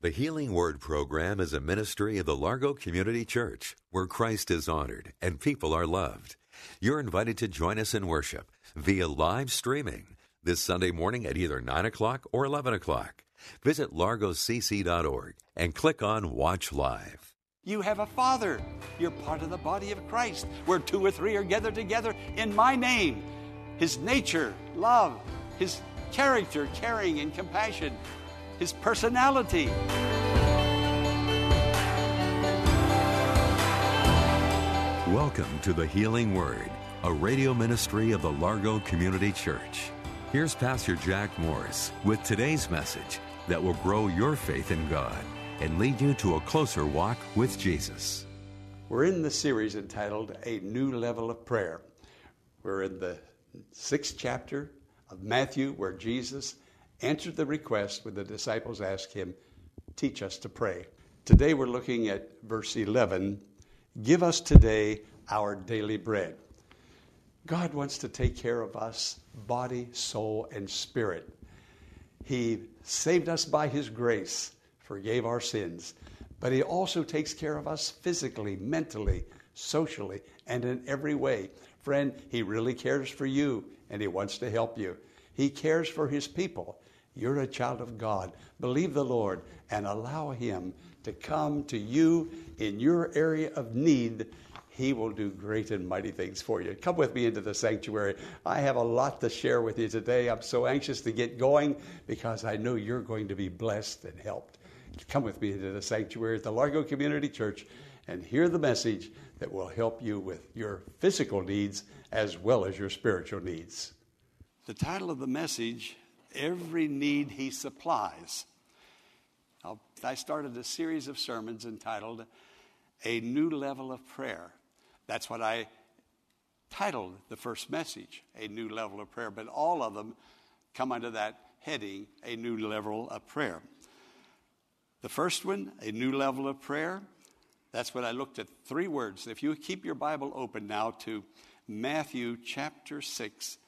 The Healing Word program is a ministry of the Largo Community Church where Christ is honored and people are loved. You're invited to join us in worship via live streaming this Sunday morning at either 9 o'clock or 11 o'clock. Visit largocc.org and click on Watch Live. You have a Father. You're part of the body of Christ, where two or three are gathered together in my name. His nature, love, His character, caring and compassion, His personality. Welcome to the Healing Word, a radio ministry of the Largo Community Church. Here's Pastor Jack Morris with today's message that will grow your faith in God and lead you to a closer walk with Jesus. We're in the series entitled A New Level of Prayer. We're in the sixth chapter of Matthew where Jesus answered the request when the disciples asked him, Teach us to pray. Today we're looking at verse 11 Give us today our daily bread. God wants to take care of us, body, soul, and spirit. He saved us by His grace, forgave our sins, but He also takes care of us physically, mentally, socially, and in every way. Friend, He really cares for you and He wants to help you. He cares for His people. You're a child of God. Believe the Lord and allow Him to come to you in your area of need. He will do great and mighty things for you. Come with me into the sanctuary. I have a lot to share with you today. I'm so anxious to get going because I know you're going to be blessed and helped. Come with me into the sanctuary at the Largo Community Church and hear the message that will help you with your physical needs as well as your spiritual needs. The title of the message Every Need He Supplies. I started a series of sermons entitled A New Level of Prayer. That's what I titled the first message, A New Level of Prayer, but all of them come under that heading, A New Level of Prayer. The first one, A New Level of Prayer, that's what I looked at three words. If you keep your Bible open now to Matthew chapter 6,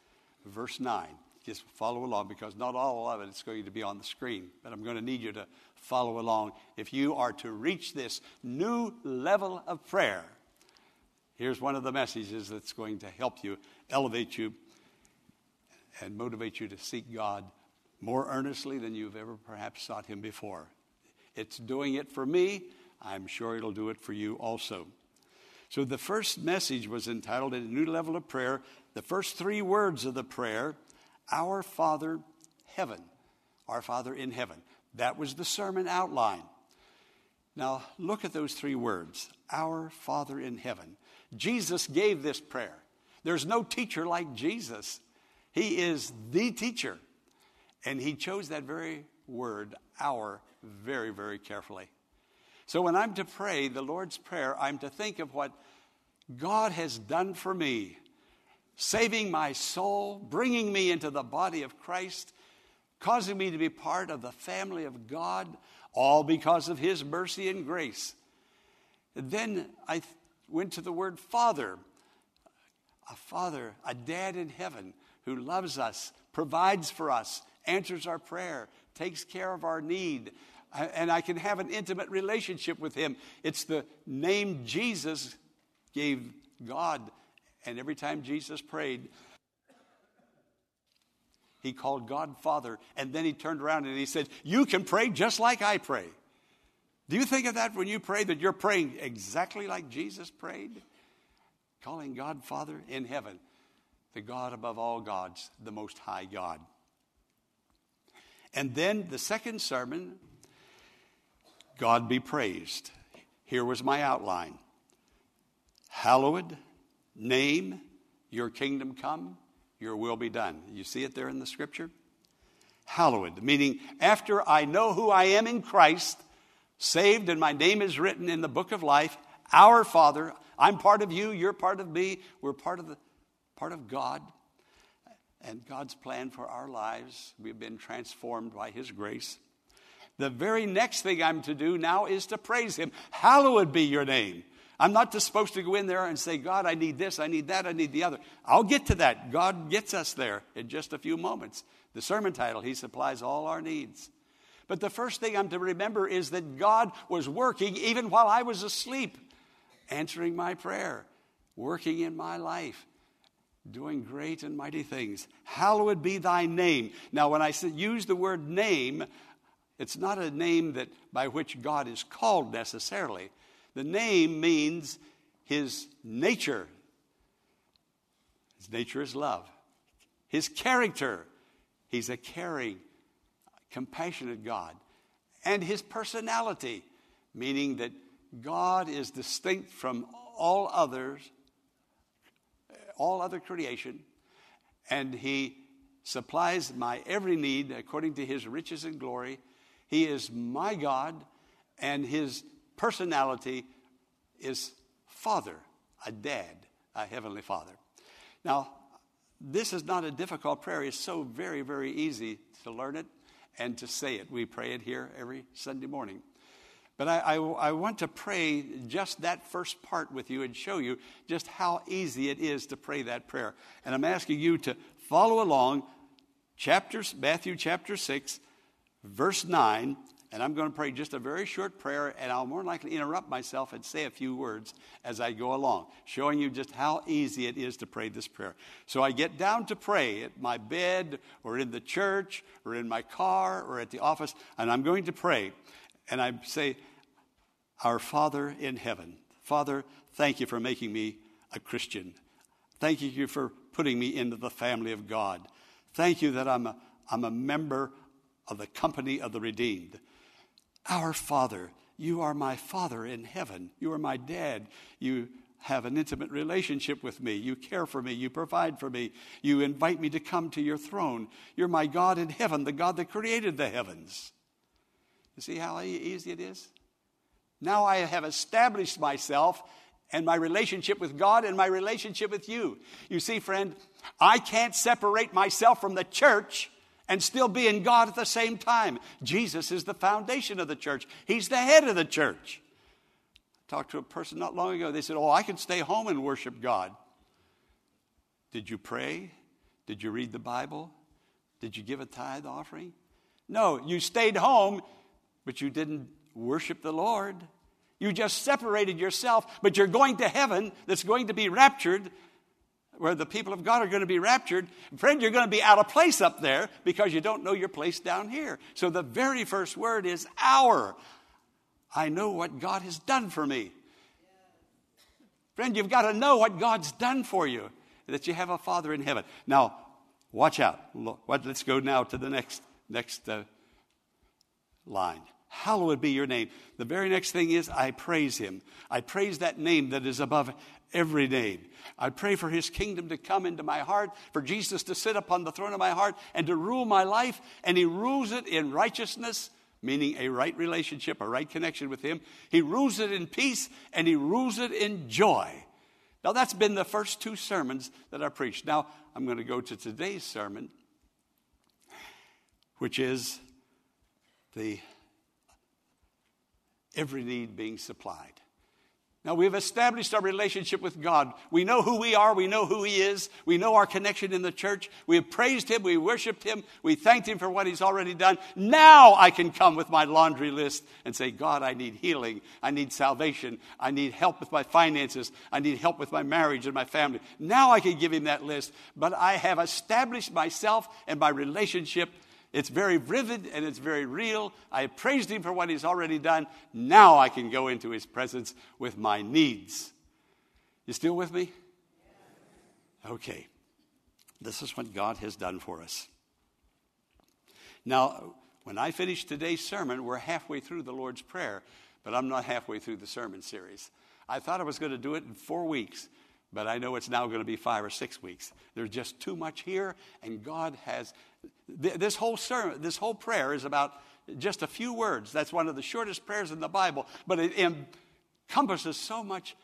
verse 9 just follow along because not all of it is going to be on the screen, but I'm going to need you to follow along if you are to reach this new level of prayer. Here's one of the messages that's going to help you, elevate you, and motivate you to seek God more earnestly than you've ever perhaps sought Him before. It's doing it for me. I'm sure it'll do it for you also. So the first message was entitled A New Level of Prayer. The first three words of the prayer our Father, heaven. Our Father in heaven. That was the sermon outline. Now, look at those three words Our Father in heaven. Jesus gave this prayer. There's no teacher like Jesus. He is the teacher. And he chose that very word, our, very, very carefully. So when I'm to pray the Lord's Prayer, I'm to think of what God has done for me saving my soul, bringing me into the body of Christ, causing me to be part of the family of God, all because of His mercy and grace. Then I went to the word Father. A father, a dad in heaven who loves us, provides for us, answers our prayer, takes care of our need, and I can have an intimate relationship with Him. It's the name Jesus gave God and every time Jesus prayed, he called God Father, and then he turned around and he said, You can pray just like I pray. Do you think of that when you pray, that you're praying exactly like Jesus prayed? Calling God Father in heaven, the God above all gods, the Most High God. And then the second sermon, God be praised. Here was my outline Hallowed name, your kingdom come, your will be done. You see it there in the scripture? hallowed, meaning after I know who I am in Christ, saved, and my name is written in the book of life, our Father, I'm part of you, you're part of me, we're part of the part of God and God's plan for our lives. We've been transformed by His grace. The very next thing I'm to do now is to praise Him. Hallowed be your name. I'm not just supposed to go in there and say, God, I need this, I need that, I need the other. I'll get to that. God gets us there in just a few moments. The sermon title, He supplies all our needs. But the first thing I'm to remember is that God was working even while I was asleep, answering my prayer, working in my life doing great and mighty things. Hallowed be thy name. Now, when I use the word name, it's not a name that by which God is called necessarily. The name means his nature. His nature is love. His character, he's a caring, compassionate God. And his personality, meaning that God is distinct from all others all other creation, and He supplies my every need according to His riches and glory. He is my God, and His personality is Father, a dad, a heavenly Father. Now, this is not a difficult prayer. It's so very, very easy to learn it and to say it. We pray it here every Sunday morning. But I, I, I, want to pray just that first part with you and show you just how easy it is to pray that prayer. And I'm asking you to follow along, chapters, Matthew chapter 6, verse 9. And I'm going to pray just a very short prayer, and I'll more than likely interrupt myself and say a few words as I go along, showing you just how easy it is to pray this prayer. So I get down to pray at my bed, or in the church, or in my car, or at the office, and I'm going to pray. And I say, our Father in heaven. Father, thank you for making me a Christian. Thank you for putting me into the family of God. Thank you that I'm a, I'm a member of the company of the redeemed. Our Father, you are my Father in heaven. You are my dad. You have an intimate relationship with me. You care for me. You provide for me. You invite me to come to your throne. You're my God in heaven, the God that created the heavens. You see how easy it is? Now I have established myself and my relationship with God and my relationship with you. You see, friend, I can't separate myself from the church and still be in God at the same time. Jesus is the foundation of the church, He's the head of the church. I talked to a person not long ago. They said, Oh, I can stay home and worship God. Did you pray? Did you read the Bible? Did you give a tithe offering? No, you stayed home, but you didn't worship the Lord. You just separated yourself, but you're going to heaven that's going to be raptured, where the people of God are going to be raptured. Friend, you're going to be out of place up there because you don't know your place down here. So the very first word is our. I know what God has done for me. Friend, you've got to know what God's done for you, that you have a Father in heaven. Now, watch out. Let's go now to the next, next uh, line. Hallowed be your name. The very next thing is, I praise him. I praise that name that is above every name. I pray for his kingdom to come into my heart, for Jesus to sit upon the throne of my heart and to rule my life. And he rules it in righteousness, meaning a right relationship, a right connection with him. He rules it in peace and he rules it in joy. Now, that's been the first two sermons that I preached. Now, I'm going to go to today's sermon, which is the every need being supplied. Now, we've established our relationship with God. We know who we are. We know who He is. We know our connection in the church. We have praised Him. We worshiped Him. We thanked Him for what He's already done. Now I can come with my laundry list and say, God, I need healing. I need salvation. I need help with my finances. I need help with my marriage and my family. Now I can give Him that list. But I have established myself and my relationship it's very vivid and it's very real. I praised him for what he's already done. Now I can go into his presence with my needs. You still with me? Okay. This is what God has done for us. Now, when I finish today's sermon, we're halfway through the Lord's Prayer, but I'm not halfway through the sermon series. I thought I was going to do it in four weeks, but I know it's now going to be five or six weeks. There's just too much here, and God has This whole sermon, this whole prayer is about just a few words. That's one of the shortest prayers in the Bible, but it encompasses so much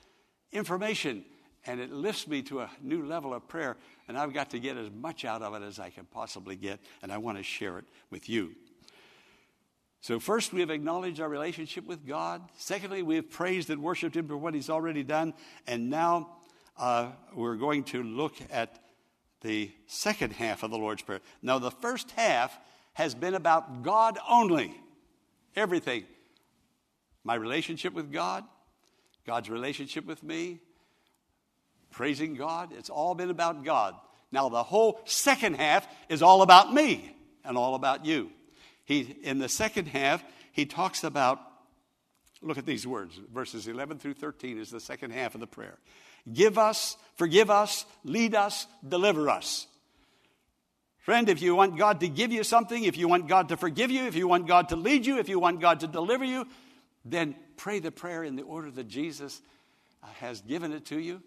information and it lifts me to a new level of prayer. And I've got to get as much out of it as I can possibly get, and I want to share it with you. So, first, we have acknowledged our relationship with God. Secondly, we have praised and worshiped Him for what He's already done. And now uh, we're going to look at the second half of the Lord's Prayer. Now, the first half has been about God only. Everything. My relationship with God, God's relationship with me, praising God. It's all been about God. Now, the whole second half is all about me and all about you. He, in the second half, he talks about, look at these words, verses 11 through 13 is the second half of the prayer. Give us, forgive us, lead us, deliver us. Friend, if you want God to give you something, if you want God to forgive you, if you want God to lead you, if you want God to deliver you, then pray the prayer in the order that Jesus uh, has given it to you.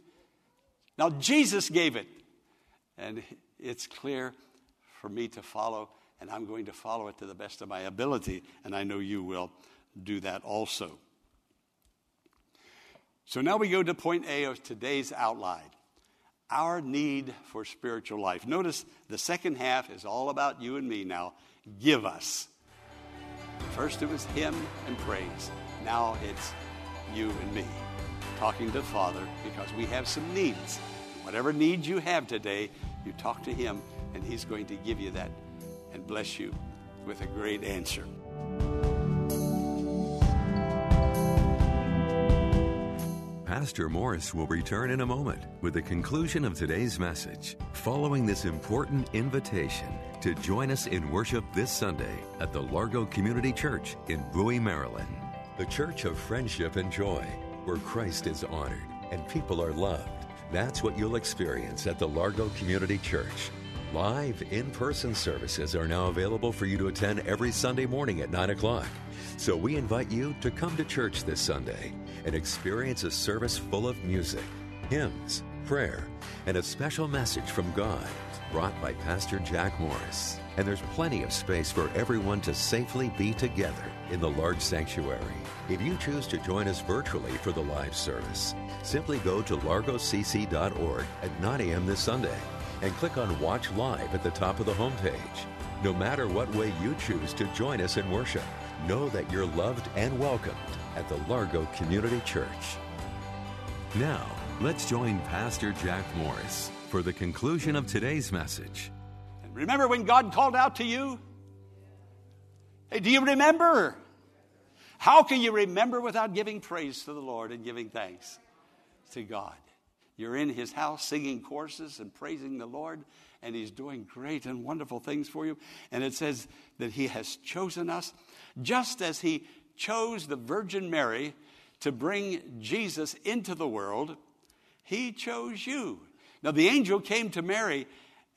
Now, Jesus gave it, and it's clear for me to follow, and I'm going to follow it to the best of my ability, and I know you will do that also. So now we go to point A of today's outline our need for spiritual life. Notice the second half is all about you and me now. Give us. First it was Him and praise. Now it's you and me talking to Father because we have some needs. Whatever needs you have today, you talk to Him and He's going to give you that and bless you with a great answer. Pastor Morris will return in a moment with the conclusion of today's message, following this important invitation to join us in worship this Sunday at the Largo Community Church in Bowie, Maryland. The church of friendship and joy, where Christ is honored and people are loved. That's what you'll experience at the Largo Community Church. Live in person services are now available for you to attend every Sunday morning at 9 o'clock. So we invite you to come to church this Sunday and experience a service full of music, hymns, prayer, and a special message from God brought by Pastor Jack Morris. And there's plenty of space for everyone to safely be together in the large sanctuary. If you choose to join us virtually for the live service, simply go to largocc.org at 9 a.m. this Sunday and click on Watch Live at the top of the homepage. No matter what way you choose to join us in worship, know that you're loved and welcomed at the Largo Community Church. Now, let's join Pastor Jack Morris for the conclusion of today's message. Remember when God called out to you? Hey, do you remember? How can you remember without giving praise to the Lord and giving thanks to God? You're in His house singing courses and praising the Lord, and He's doing great and wonderful things for you. And it says that He has chosen us just as He chose the Virgin Mary to bring Jesus into the world, he chose you. Now, the angel came to Mary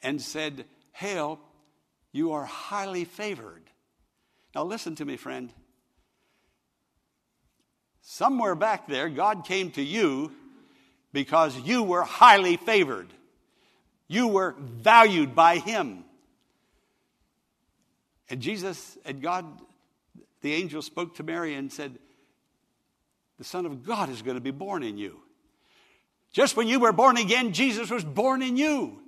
and said, Hail, you are highly favored. Now, listen to me, friend. Somewhere back there, God came to you because you were highly favored. You were valued by Him. And Jesus and God the angel spoke to Mary and said, The Son of God is going to be born in you. Just when you were born again, Jesus was born in you.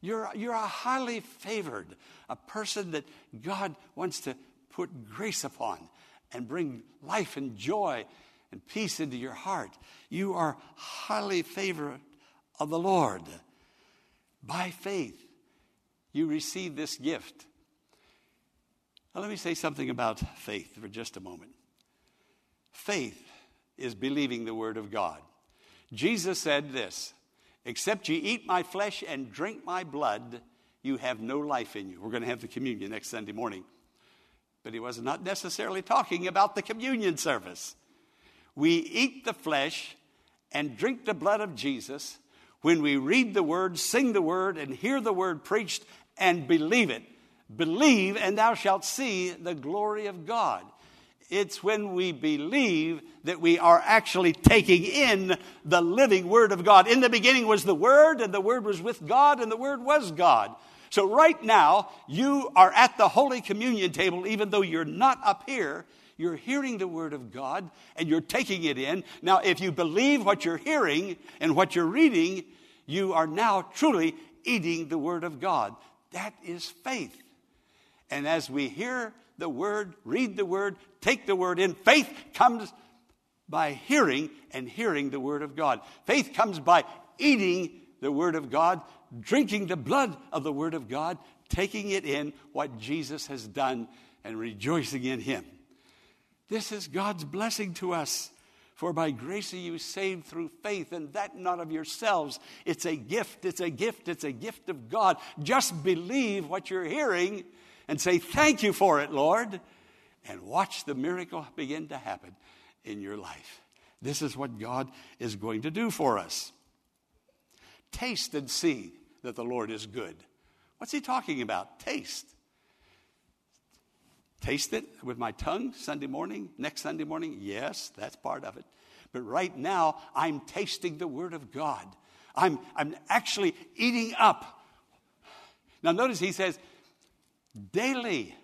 You're, you're a highly favored, a person that God wants to put grace upon and bring life and joy and peace into your heart. You are highly favored of the Lord. By faith, you receive this gift. Now, let me say something about faith for just a moment. Faith is believing the Word of God. Jesus said this Except ye eat my flesh and drink my blood, you have no life in you. We're going to have the communion next Sunday morning. But he was not necessarily talking about the communion service. We eat the flesh and drink the blood of Jesus when we read the word, sing the word, and hear the word preached and believe it. Believe, and thou shalt see the glory of God. It's when we believe that we are actually taking in the living Word of God. In the beginning was the Word, and the Word was with God, and the Word was God. So, right now, you are at the Holy Communion table, even though you're not up here. You're hearing the Word of God and you're taking it in. Now, if you believe what you're hearing and what you're reading, you are now truly eating the Word of God. That is faith. And as we hear the Word, read the Word, take the Word in, faith comes by hearing and hearing the Word of God. Faith comes by eating the Word of God, drinking the blood of the Word of God, taking it in what Jesus has done, and rejoicing in Him. This is God's blessing to us. For by grace are you saved through faith, and that not of yourselves. It's a gift, it's a gift, it's a gift of God. Just believe what you're hearing and say, Thank you for it, Lord, and watch the miracle begin to happen in your life. This is what God is going to do for us. Taste and see that the Lord is good. What's he talking about? Taste. Taste it with my tongue Sunday morning, next Sunday morning? Yes, that's part of it. But right now, I'm tasting the Word of God. I'm, I'm actually eating up. Now, notice he says, daily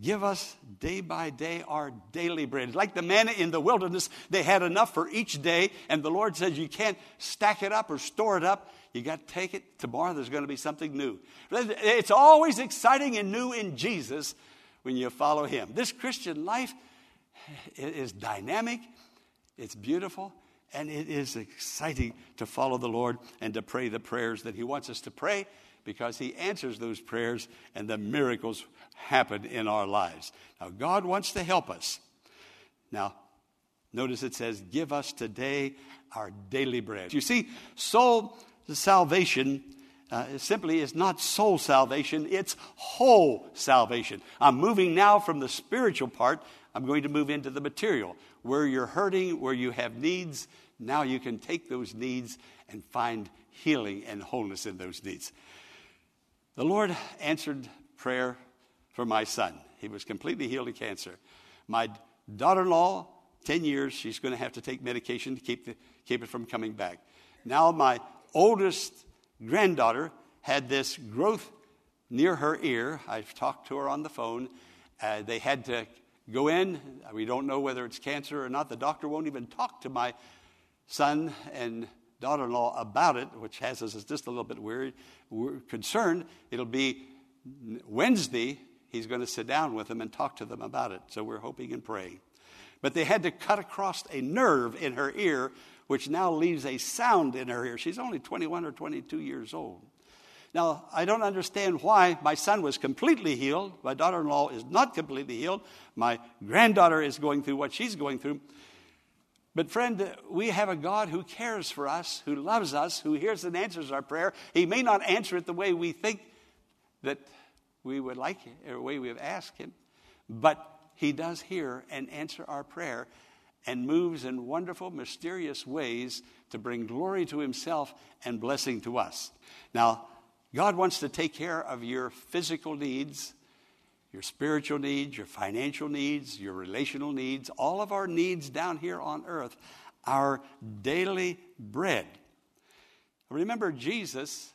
Give us day by day our daily bread. Like the manna in the wilderness, they had enough for each day, and the Lord says you can't stack it up or store it up. You got to take it. Tomorrow there's going to be something new. It's always exciting and new in Jesus when you follow Him. This Christian life is dynamic, it's beautiful, and it is exciting to follow the Lord and to pray the prayers that He wants us to pray because He answers those prayers and the miracles happen in our lives. Now, God wants to help us. Now, notice it says, Give us today our daily bread. You see, soul salvation uh, simply is not soul salvation, it's whole salvation. I'm moving now from the spiritual part, I'm going to move into the material. Where you're hurting, where you have needs, now you can take those needs and find healing and wholeness in those needs. The Lord answered prayer for my son. He was completely healed of cancer. My daughter in law, 10 years, she's going to have to take medication to keep, the, keep it from coming back. Now, my oldest granddaughter had this growth near her ear. I've talked to her on the phone. Uh, they had to go in. We don't know whether it's cancer or not. The doctor won't even talk to my son and daughter in law about it, which has us just a little bit weary, we're concerned. It'll be Wednesday. He's going to sit down with them and talk to them about it. So we're hoping and praying. But they had to cut across a nerve in her ear, which now leaves a sound in her ear. She's only 21 or 22 years old. Now, I don't understand why my son was completely healed. My daughter in law is not completely healed. My granddaughter is going through what she's going through. But, friend, we have a God who cares for us, who loves us, who hears and answers our prayer. He may not answer it the way we think that we would like or the way we have asked Him, but He does hear and answer our prayer and moves in wonderful, mysterious ways to bring glory to Himself and blessing to us. Now, God wants to take care of your physical needs your spiritual needs, your financial needs, your relational needs, all of our needs down here on earth, our daily bread. Remember, Jesus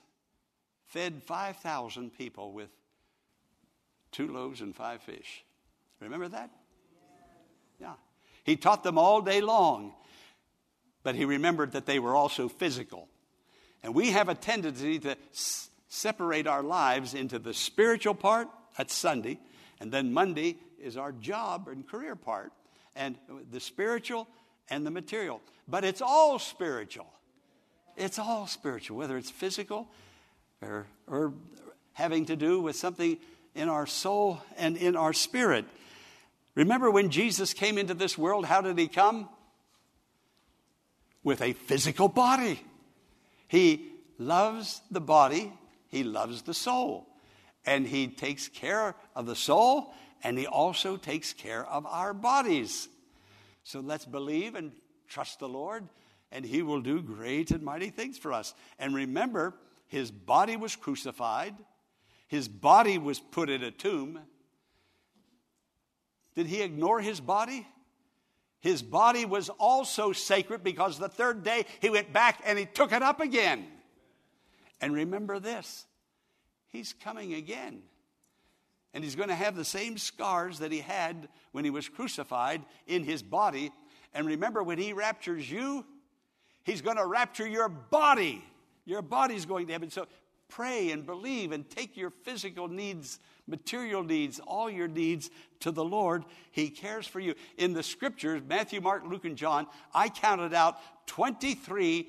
fed 5,000 people with two loaves and five fish. Remember that? He taught them all day long, but he remembered that they were also physical. And we have a tendency to s- separate our lives into the spiritual part that's Sunday. And then Monday is our job and career part, and the spiritual and the material. But it's all spiritual. It's all spiritual, whether it's physical or, or having to do with something in our soul and in our spirit. Remember when Jesus came into this world, how did he come? With a physical body. He loves the body, he loves the soul and He takes care of the soul, and He also takes care of our bodies. So let's believe and trust the Lord, and He will do great and mighty things for us. And remember, His body was crucified, His body was put in a tomb. Did He ignore His body? His body was also sacred because the third day he went back and he took it up again. And remember this He's coming again. And he's going to have the same scars that he had when he was crucified in his body. And remember, when he raptures you, he's going to rapture your body. Your body's going to heaven. So pray and believe and take your physical needs, material needs, all your needs to the Lord. He cares for you. In the scriptures, Matthew, Mark, Luke, and John, I counted out 23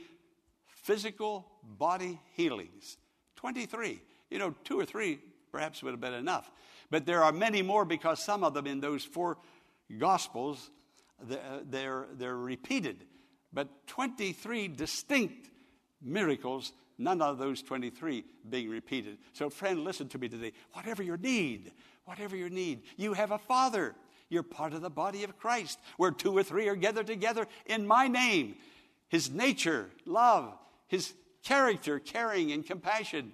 physical body healings. 23. You know, two or three perhaps would have been enough. But there are many more because some of them in those four gospels, uh, they're, they're repeated. But 23 distinct miracles None of those 23 being repeated. So, friend, listen to me today. Whatever your need, whatever your need, you have a Father. You're part of the body of Christ, where two or three are gathered together in my name. His nature, love, his character, caring and compassion,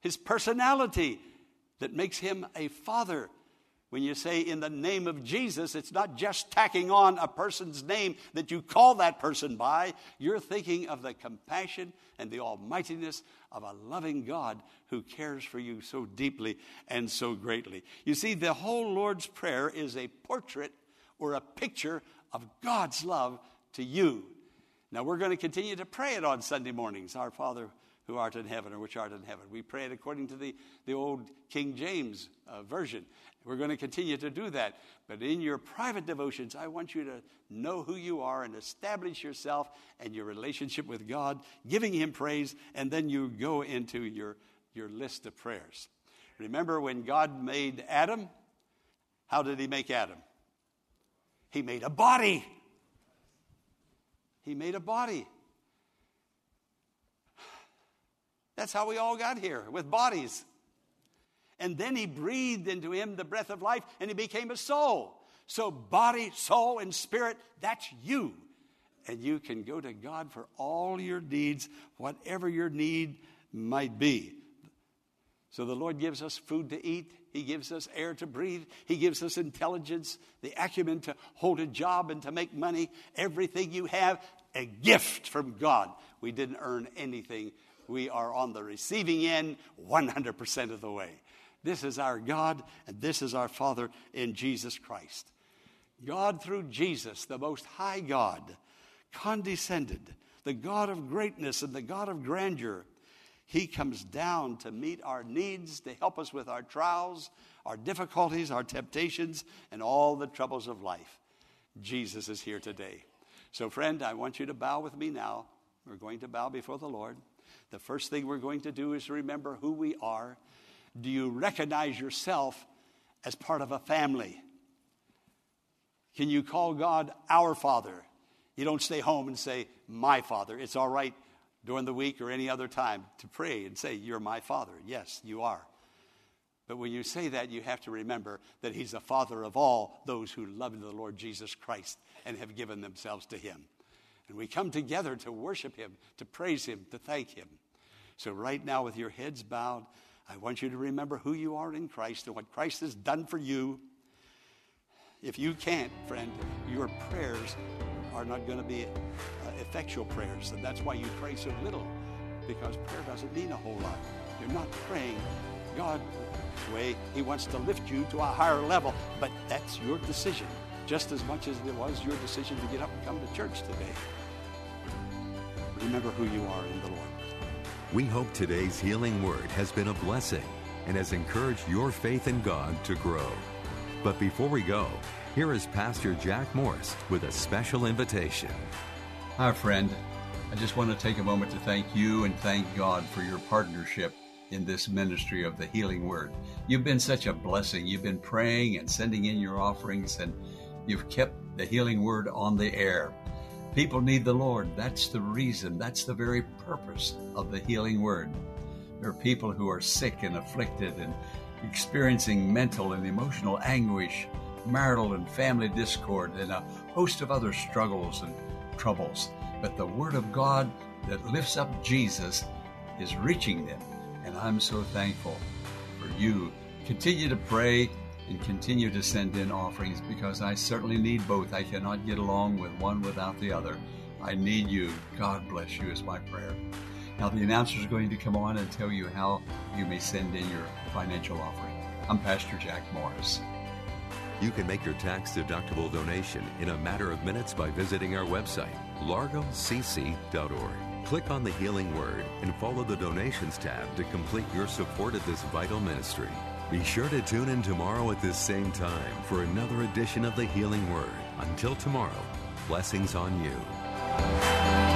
his personality that makes him a father when you say in the name of Jesus, it's not just tacking on a person's name that you call that person by. You're thinking of the compassion and the almightiness of a loving God who cares for you so deeply and so greatly. You see, the whole Lord's Prayer is a portrait or a picture of God's love to you. Now, we're going to continue to pray it on Sunday mornings. Our Father who art in heaven or which art in heaven. We pray it according to the, the old King James uh, version. We're going to continue to do that. But in your private devotions, I want you to know who you are and establish yourself and your relationship with God, giving Him praise, and then you go into your, your list of prayers. Remember when God made Adam? How did He make Adam? He made a body. He made a body. That's how we all got here, with bodies. And then he breathed into him the breath of life and he became a soul. So, body, soul, and spirit, that's you. And you can go to God for all your needs, whatever your need might be. So, the Lord gives us food to eat, He gives us air to breathe, He gives us intelligence, the acumen to hold a job and to make money. Everything you have, a gift from God. We didn't earn anything. We are on the receiving end 100% of the way. This is our God, and this is our Father in Jesus Christ. God, through Jesus, the Most High God, condescended, the God of greatness and the God of grandeur. He comes down to meet our needs, to help us with our trials, our difficulties, our temptations, and all the troubles of life. Jesus is here today. So, friend, I want you to bow with me now. We're going to bow before the Lord. The first thing we're going to do is remember who we are do you recognize yourself as part of a family? Can you call God our Father? You don't stay home and say, My Father. It's all right during the week or any other time to pray and say, You're my Father. Yes, you are. But when you say that, you have to remember that He's the Father of all those who love the Lord Jesus Christ and have given themselves to Him. And we come together to worship Him, to praise Him, to thank Him. So, right now, with your heads bowed, I want you to remember who you are in Christ and what Christ has done for you. If you can't, friend, your prayers are not going to be uh, effectual prayers. And that's why you pray so little, because prayer doesn't mean a whole lot. You're not praying God's way. He wants to lift you to a higher level, but that's your decision, just as much as it was your decision to get up and come to church today. Remember who you are in the Lord. We hope today's healing word has been a blessing and has encouraged your faith in God to grow. But before we go, here is Pastor Jack Morris with a special invitation. Hi, friend. I just want to take a moment to thank you and thank God for your partnership in this ministry of the healing word. You've been such a blessing. You've been praying and sending in your offerings, and you've kept the healing word on the air. People need the Lord. That's the reason. That's the very purpose of the healing word. There are people who are sick and afflicted and experiencing mental and emotional anguish, marital and family discord, and a host of other struggles and troubles. But the Word of God that lifts up Jesus is reaching them. And I'm so thankful for you. Continue to pray and continue to send in offerings because I certainly need both. I cannot get along with one without the other. I need you. God bless you, is my prayer. Now, the announcer is going to come on and tell you how you may send in your financial offering. I'm Pastor Jack Morris. You can make your tax deductible donation in a matter of minutes by visiting our website, largocc.org. Click on the Healing Word and follow the Donations tab to complete your support of this vital ministry. Be sure to tune in tomorrow at this same time for another edition of the Healing Word. Until tomorrow, blessings on you.